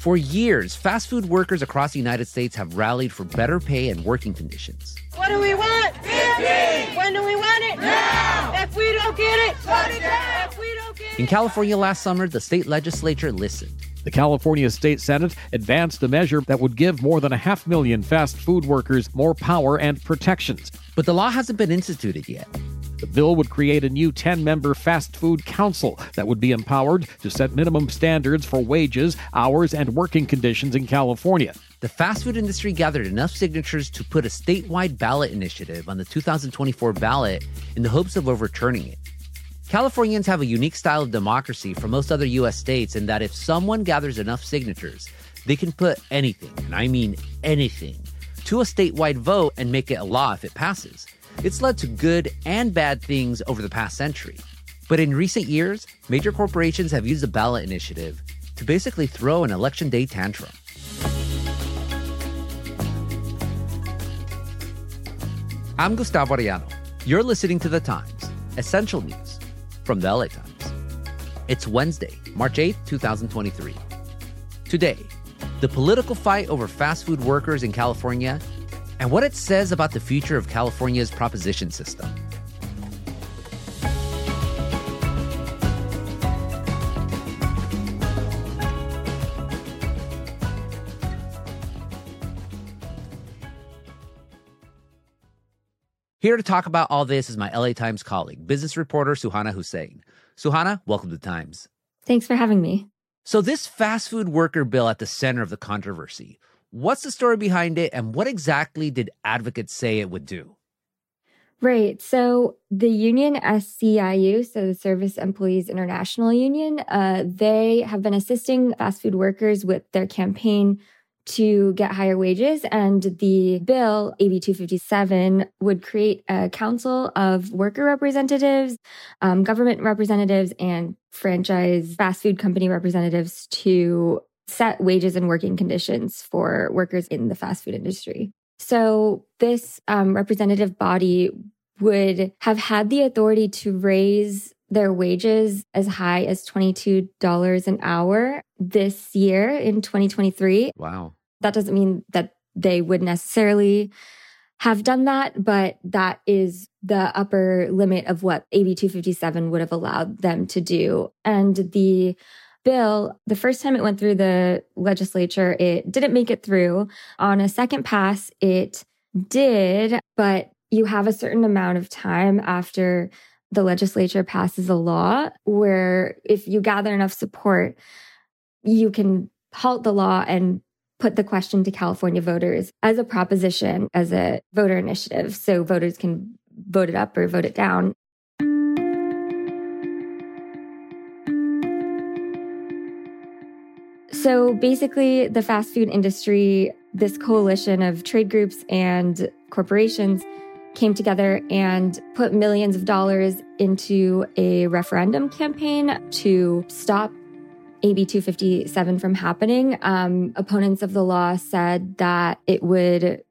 For years, fast food workers across the United States have rallied for better pay and working conditions. What do we want? 15! When do we want it? Now! If we don't get it, shut it down! If we don't get In California last summer, the state legislature listened. The California State Senate advanced a measure that would give more than a half million fast food workers more power and protections. But the law hasn't been instituted yet. The bill would create a new 10 member fast food council that would be empowered to set minimum standards for wages, hours, and working conditions in California. The fast food industry gathered enough signatures to put a statewide ballot initiative on the 2024 ballot in the hopes of overturning it. Californians have a unique style of democracy from most other U.S. states in that if someone gathers enough signatures, they can put anything, and I mean anything, to a statewide vote and make it a law if it passes. It's led to good and bad things over the past century. But in recent years, major corporations have used the ballot initiative to basically throw an election day tantrum. I'm Gustavo Arellano. You're listening to The Times, essential news from the LA Times. It's Wednesday, March 8th, 2023. Today, the political fight over fast food workers in California and what it says about the future of California's proposition system. Here to talk about all this is my LA Times colleague, business reporter Suhauna Hussain. Suhauna, welcome to Times. Thanks for having me. So, this fast food worker bill at the center of the controversy. What's the story behind it, and what exactly did advocates say it would do? Right. So the union SEIU, so the Service Employees International Union, uh, they have been assisting fast food workers with their campaign to get higher wages. And the bill, AB 257, would create a council of worker representatives, um, government representatives, and franchise fast food company representatives to set wages and working conditions for workers in the fast food industry. So this um, representative body would have had the authority to raise their wages as high as $22 an hour this year in 2023. Wow. That doesn't mean that they would necessarily have done that, but that is the upper limit of what AB 257 would have allowed them to do. And the bill, the first time it went through the legislature, it didn't make it through. On a second pass, it did, but you have a certain amount of time after the legislature passes a law where if you gather enough support, you can halt the law and put the question to California voters as a proposition, as a voter initiative. So voters can vote it up or vote it down. So basically, the fast food industry, this coalition of trade groups and corporations came together and put millions of dollars into a referendum campaign to stop AB 257 from happening. Um, opponents of the law said that it would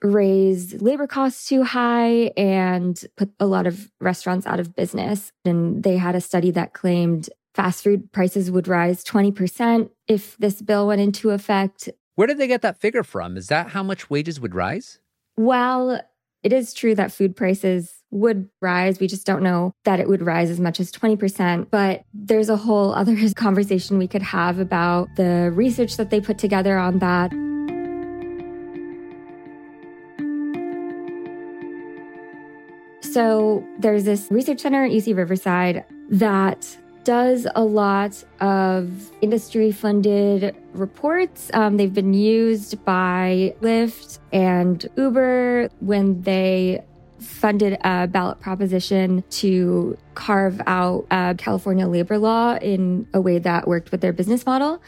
raise labor costs too high and put a lot of restaurants out of business. And they had a study that claimed fast food prices would rise 20% if this bill went into effect. Where did they get that figure from? Is that how much wages would rise? Well, it is true that food prices would rise. We just don't know that it would rise as much as 20%. But there's a whole other conversation we could have about the research that they put together on that. So there's this research center at UC Riverside that does a lot of industry funded reports. Um, they've been used by Lyft and Uber when they funded a ballot proposition to carve out a California labor law in a way that worked with their business model.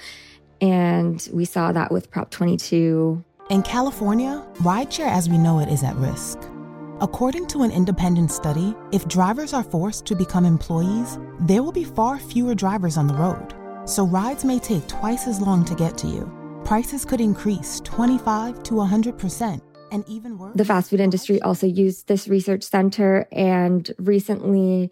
And we saw that with Prop 22. In California, rideshare as we know it is at risk. According to an independent study, if drivers are forced to become employees, there will be far fewer drivers on the road. So rides may take twice as long to get to you. Prices could increase 25 to 100%. And even worse, the fast food industry also used this research center, and recently,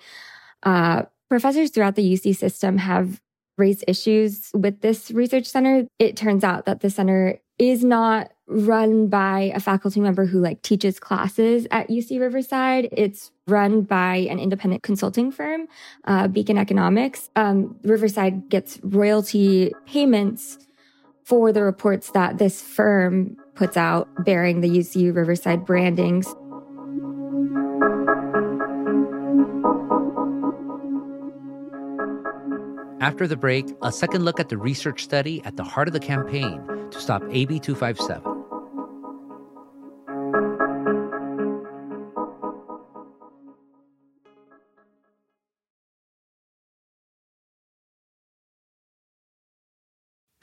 uh, professors throughout the UC system have raised issues with this research center. It turns out that the center is not run by a faculty member who like teaches classes at UC Riverside. It's run by an independent consulting firm, uh, Beacon Economics. Um, Riverside gets royalty payments for the reports that this firm puts out bearing the UC Riverside brandings. After the break, a second look at the research study at the heart of the campaign to stop AB 257.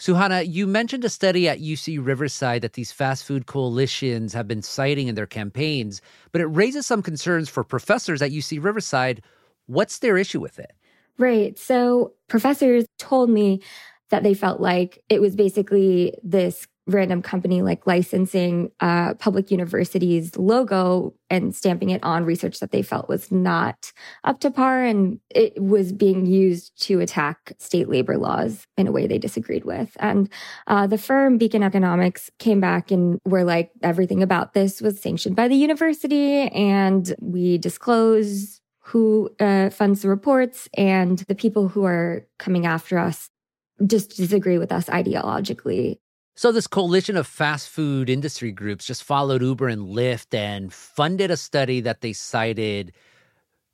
Suhauna, you mentioned a study at UC Riverside that these fast food coalitions have been citing in their campaigns, but it raises some concerns for professors at UC Riverside. What's their issue with it? Right. So professors told me that they felt like it was basically this random company like licensing uh, public universities logo and stamping it on research that they felt was not up to par and it was being used to attack state labor laws in a way they disagreed with and uh, the firm beacon economics came back and were like everything about this was sanctioned by the university and we disclose who uh, funds the reports and the people who are coming after us just disagree with us ideologically. So, this coalition of fast food industry groups just followed Uber and Lyft and funded a study that they cited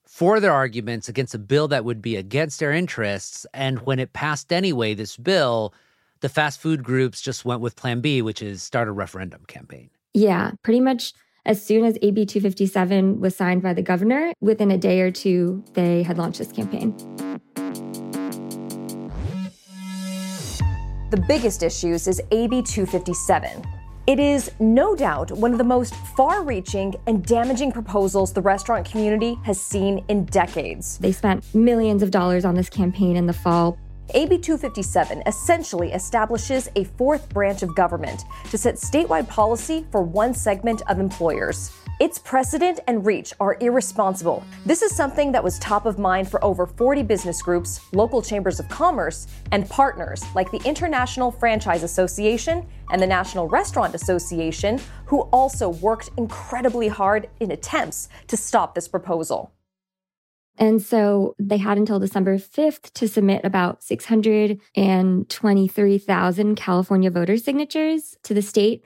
for their arguments against a bill that would be against their interests. And when it passed anyway, this bill, the fast food groups just went with Plan B, which is start a referendum campaign. Yeah, pretty much as soon as AB 257 was signed by the governor, within a day or two, they had launched this campaign. The biggest issues is AB 257. It is no doubt one of the most far reaching and damaging proposals the restaurant community has seen in decades. They spent millions of dollars on this campaign in the fall. AB 257 essentially establishes a fourth branch of government to set statewide policy for one segment of employers. Its precedent and reach are irresponsible. This is something that was top of mind for over 40 business groups, local chambers of commerce, and partners like the International Franchise Association and the National Restaurant Association, who also worked incredibly hard in attempts to stop this proposal. And so they had until December 5th to submit about 623,000 California voter signatures to the state.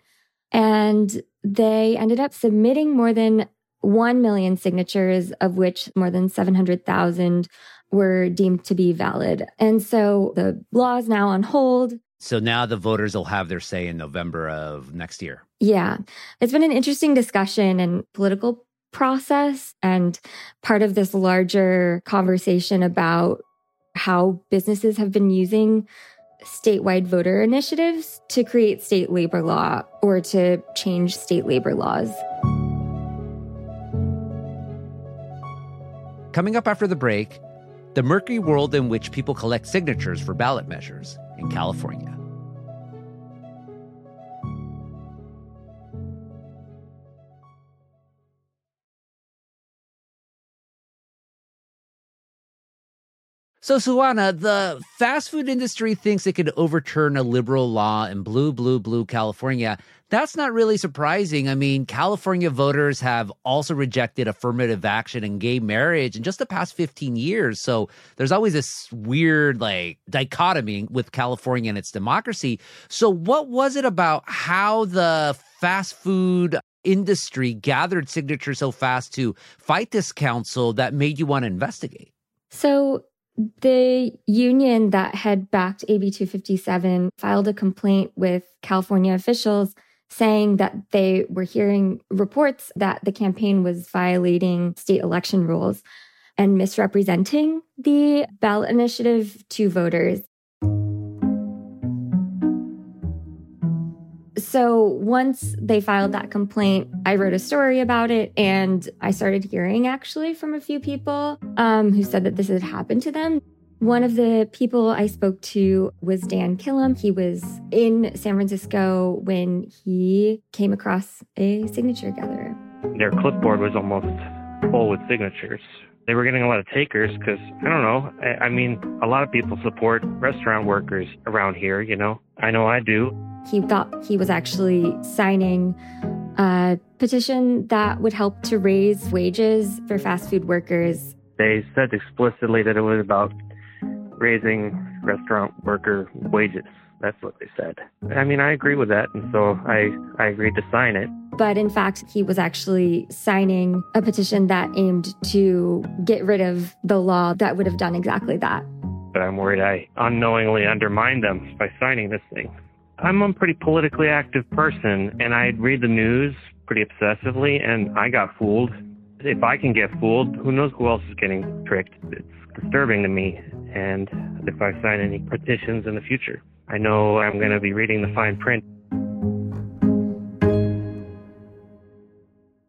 And they ended up submitting more than 1 million signatures, of which more than 700,000 were deemed to be valid. And so the law is now on hold. So now the voters will have their say in November of next year. Yeah. It's been an interesting discussion and political process and part of this larger conversation about how businesses have been using statewide voter initiatives to create state labor law or to change state labor laws. Coming up after the break, the murky world in which people collect signatures for ballot measures in California. So, Suhauna, the fast food industry thinks it could overturn a liberal law in blue, blue, blue California. That's not really surprising. I mean, California voters have also rejected affirmative action and gay marriage in just the past 15 years. So there's always this weird, like, dichotomy with California and its democracy. So, what was it about how the fast food industry gathered signatures so fast to fight this council that made you want to investigate? So, the union that had backed AB 257 filed a complaint with California officials saying that they were hearing reports that the campaign was violating state election rules and misrepresenting the ballot initiative to voters. So once they filed that complaint, I wrote a story about it and I started hearing actually from a few people um, who said that this had happened to them. One of the people I spoke to was Dan Killam. He was in San Francisco when he came across a signature gatherer. Their clipboard was almost full with signatures. They were getting a lot of takers because I don't know. I, I mean, a lot of people support restaurant workers around here. You know, I know I do. He thought he was actually signing a petition that would help to raise wages for fast food workers. They said explicitly that it was about raising restaurant worker wages. That's what they said. I mean, I agree with that, and so I, I agreed to sign it. But in fact, he was actually signing a petition that aimed to get rid of the law that would have done exactly that. But I'm worried I unknowingly undermined them by signing this thing. I'm a pretty politically active person, and I read the news pretty obsessively, and I got fooled. If I can get fooled, who knows who else is getting tricked? It's disturbing to me, and if I sign any petitions in the future. I know I'm going to be reading the fine print.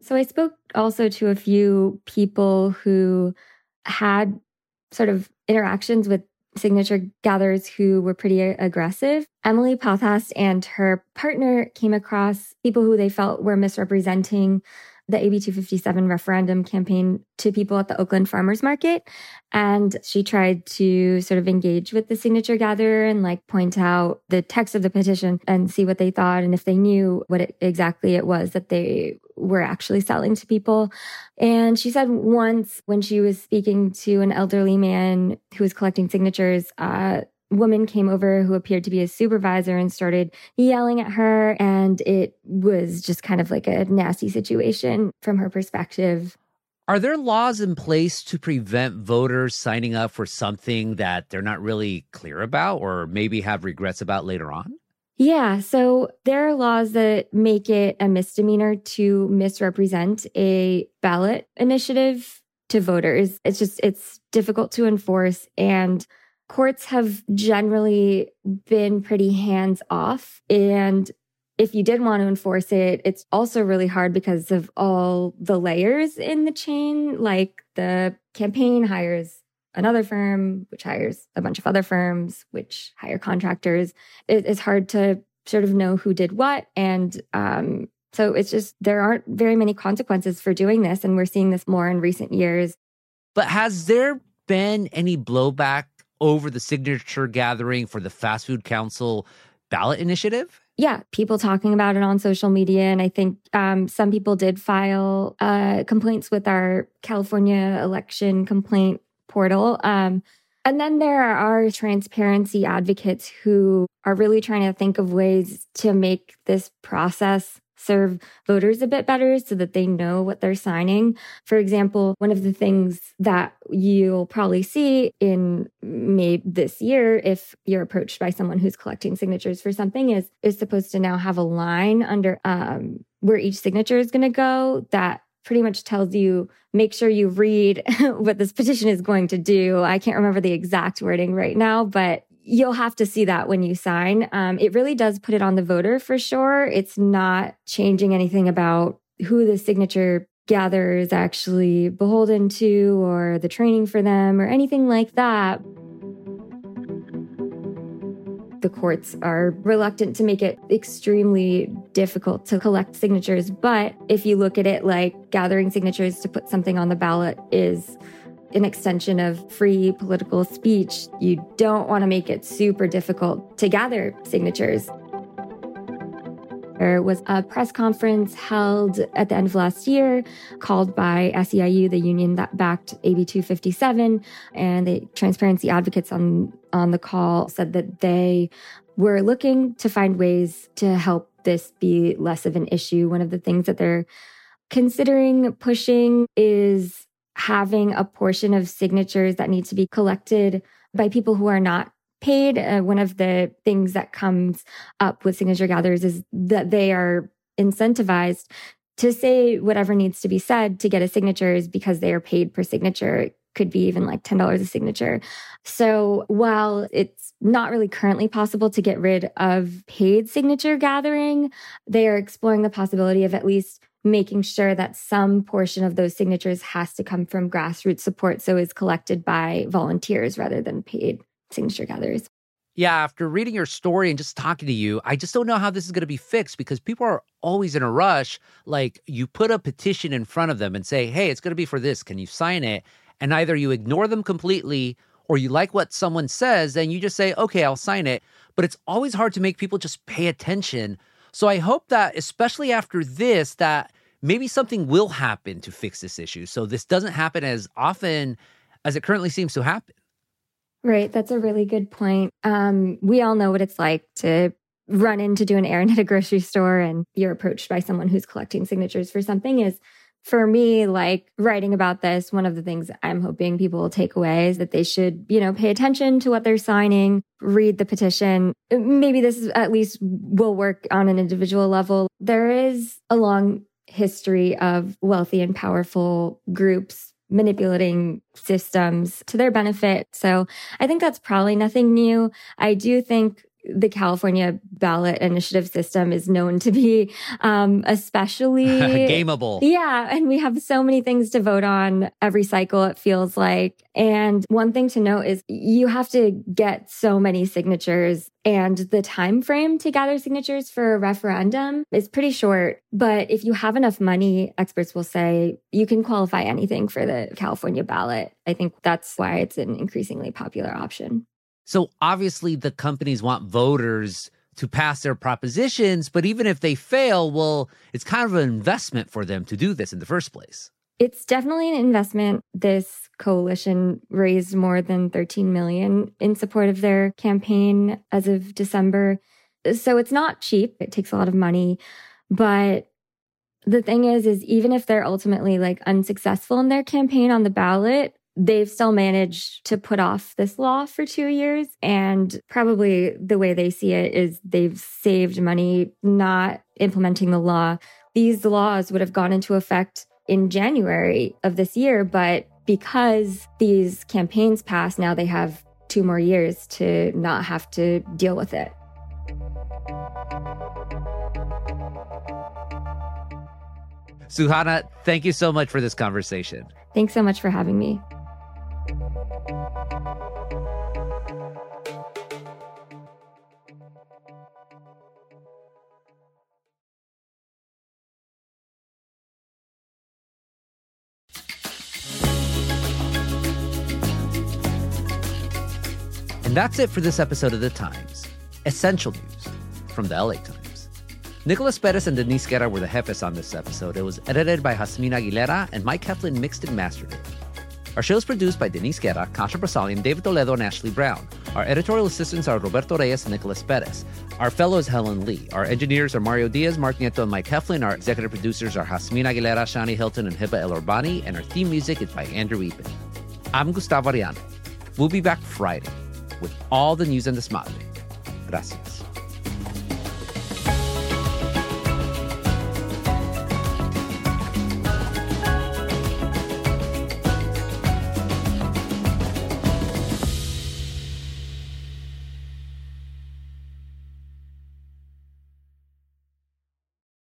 So I spoke also to a few people who had sort of interactions with signature gatherers who were pretty aggressive. Emily Pothast and her partner came across people who they felt were misrepresenting the AB 257 referendum campaign to people at the Oakland Farmers Market. And she tried to sort of engage with the signature gatherer and like point out the text of the petition and see what they thought and if they knew what it, exactly it was that they were actually selling to people. And she said once when she was speaking to an elderly man who was collecting signatures, uh, woman came over who appeared to be a supervisor and started yelling at her. And it was just kind of like a nasty situation from her perspective. Are there laws in place to prevent voters signing up for something that they're not really clear about or maybe have regrets about later on? Yeah, so there are laws that make it a misdemeanor to misrepresent a ballot initiative to voters. It's just, it's difficult to enforce. And courts have generally been pretty hands off. And if you did want to enforce it, it's also really hard because of all the layers in the chain. Like the campaign hires another firm, which hires a bunch of other firms, which hire contractors. it's hard to sort of know who did what. And um, so it's just, there aren't very many consequences for doing this. And we're seeing this more in recent years. But has there been any blowback over the signature gathering for the Fast Food Council ballot initiative? Yeah, people talking about it on social media. And I think um, some people did file uh, complaints with our California election complaint portal. Um, and then there are transparency advocates who are really trying to think of ways to make this process serve voters a bit better so that they know what they're signing. For example, one of the things that you'll probably see in May this year, if you're approached by someone who's collecting signatures for something, is is supposed to now have a line under um, where each signature is going to go that pretty much tells you make sure you read what this petition is going to do. I can't remember the exact wording right now, but you'll have to see that when you sign. Um, it really does put it on the voter for sure. It's not changing anything about who the signature gatherer is actually beholden to or the training for them or anything like that. The courts are reluctant to make it extremely difficult to collect signatures. But if you look at it like gathering signatures to put something on the ballot is an extension of free political speech. You don't want to make it super difficult to gather signatures. There was a press conference held at the end of last year called by SEIU, the union that backed AB 257. And the transparency advocates on, on the call said that they were looking to find ways to help this be less of an issue. One of the things that they're considering pushing is having a portion of signatures that need to be collected by people who are not paid. Uh, one of the things that comes up with signature gatherers is that they are incentivized to say whatever needs to be said to get a signature is because they are paid per signature. It could be even like $10 a signature. So while it's not really currently possible to get rid of paid signature gathering, they are exploring the possibility of at least making sure that some portion of those signatures has to come from grassroots support. So is collected by volunteers rather than paid signature gatherers. Yeah, after reading your story and just talking to you, I just don't know how this is going to be fixed because people are always in a rush. Like you put a petition in front of them and say, hey, it's going to be for this. Can you sign it? and either you ignore them completely or you like what someone says and you just say, okay, I'll sign it. But it's always hard to make people just pay attention. So I hope that, especially after this, that maybe something will happen to fix this issue. So this doesn't happen as often as it currently seems to happen. Right. That's a really good point. Um, we all know what it's like to run in to do an errand at a grocery store and you're approached by someone who's collecting signatures for something is for me, like writing about this, one of the things I'm hoping people will take away is that they should, you know, pay attention to what they're signing, read the petition. Maybe this is, at least will work on an individual level. There is a long history of wealthy and powerful groups manipulating systems to their benefit. So I think that's probably nothing new. I do think the California ballot initiative system is known to be um, especially gameable. Yeah. And we have so many things to vote on every cycle, it feels like. And one thing to note is you have to get so many signatures and the time frame to gather signatures for a referendum is pretty short. But if you have enough money, experts will say you can qualify anything for the California ballot. I think that's why it's an increasingly popular option. So obviously, the companies want voters to pass their propositions, but even if they fail, well, it's kind of an investment for them to do this in the first place. It's definitely an investment. This coalition raised more than 13 million in support of their campaign as of December. So it's not cheap. It takes a lot of money, but the thing is is even if they're ultimately like unsuccessful in their campaign on the ballot, they've still managed to put off this law for two years. And probably the way they see it is they've saved money not implementing the law. These laws would have gone into effect in January of this year, but because these campaigns passed, now they have two more years to not have to deal with it. Suhauna, thank you so much for this conversation. Thanks so much for having me. And that's it for this episode of The Times. Essential news from the LA Times. Nicholas Perez and Denise Guerra were the jefes on this episode. It was edited by Jasmine Aguilera, and Mike Heflin mixed and mastered it. Our show is produced by Denise Guerra, Kasia Broussalian, David Toledo, and Ashley Brown. Our editorial assistants are Roberto Reyes and Nicholas Perez. Our fellow is Helen Lee. Our engineers are Mario Diaz, Mark Nieto, and Mike Heflin. Our executive producers are Jasmine Aguilera, Shani Hilton, and Hiba El. And our theme music is by Andrew Eapen. I'm Gustavo Arellano. We'll be back Friday with all the news and the desmadre. Gracias.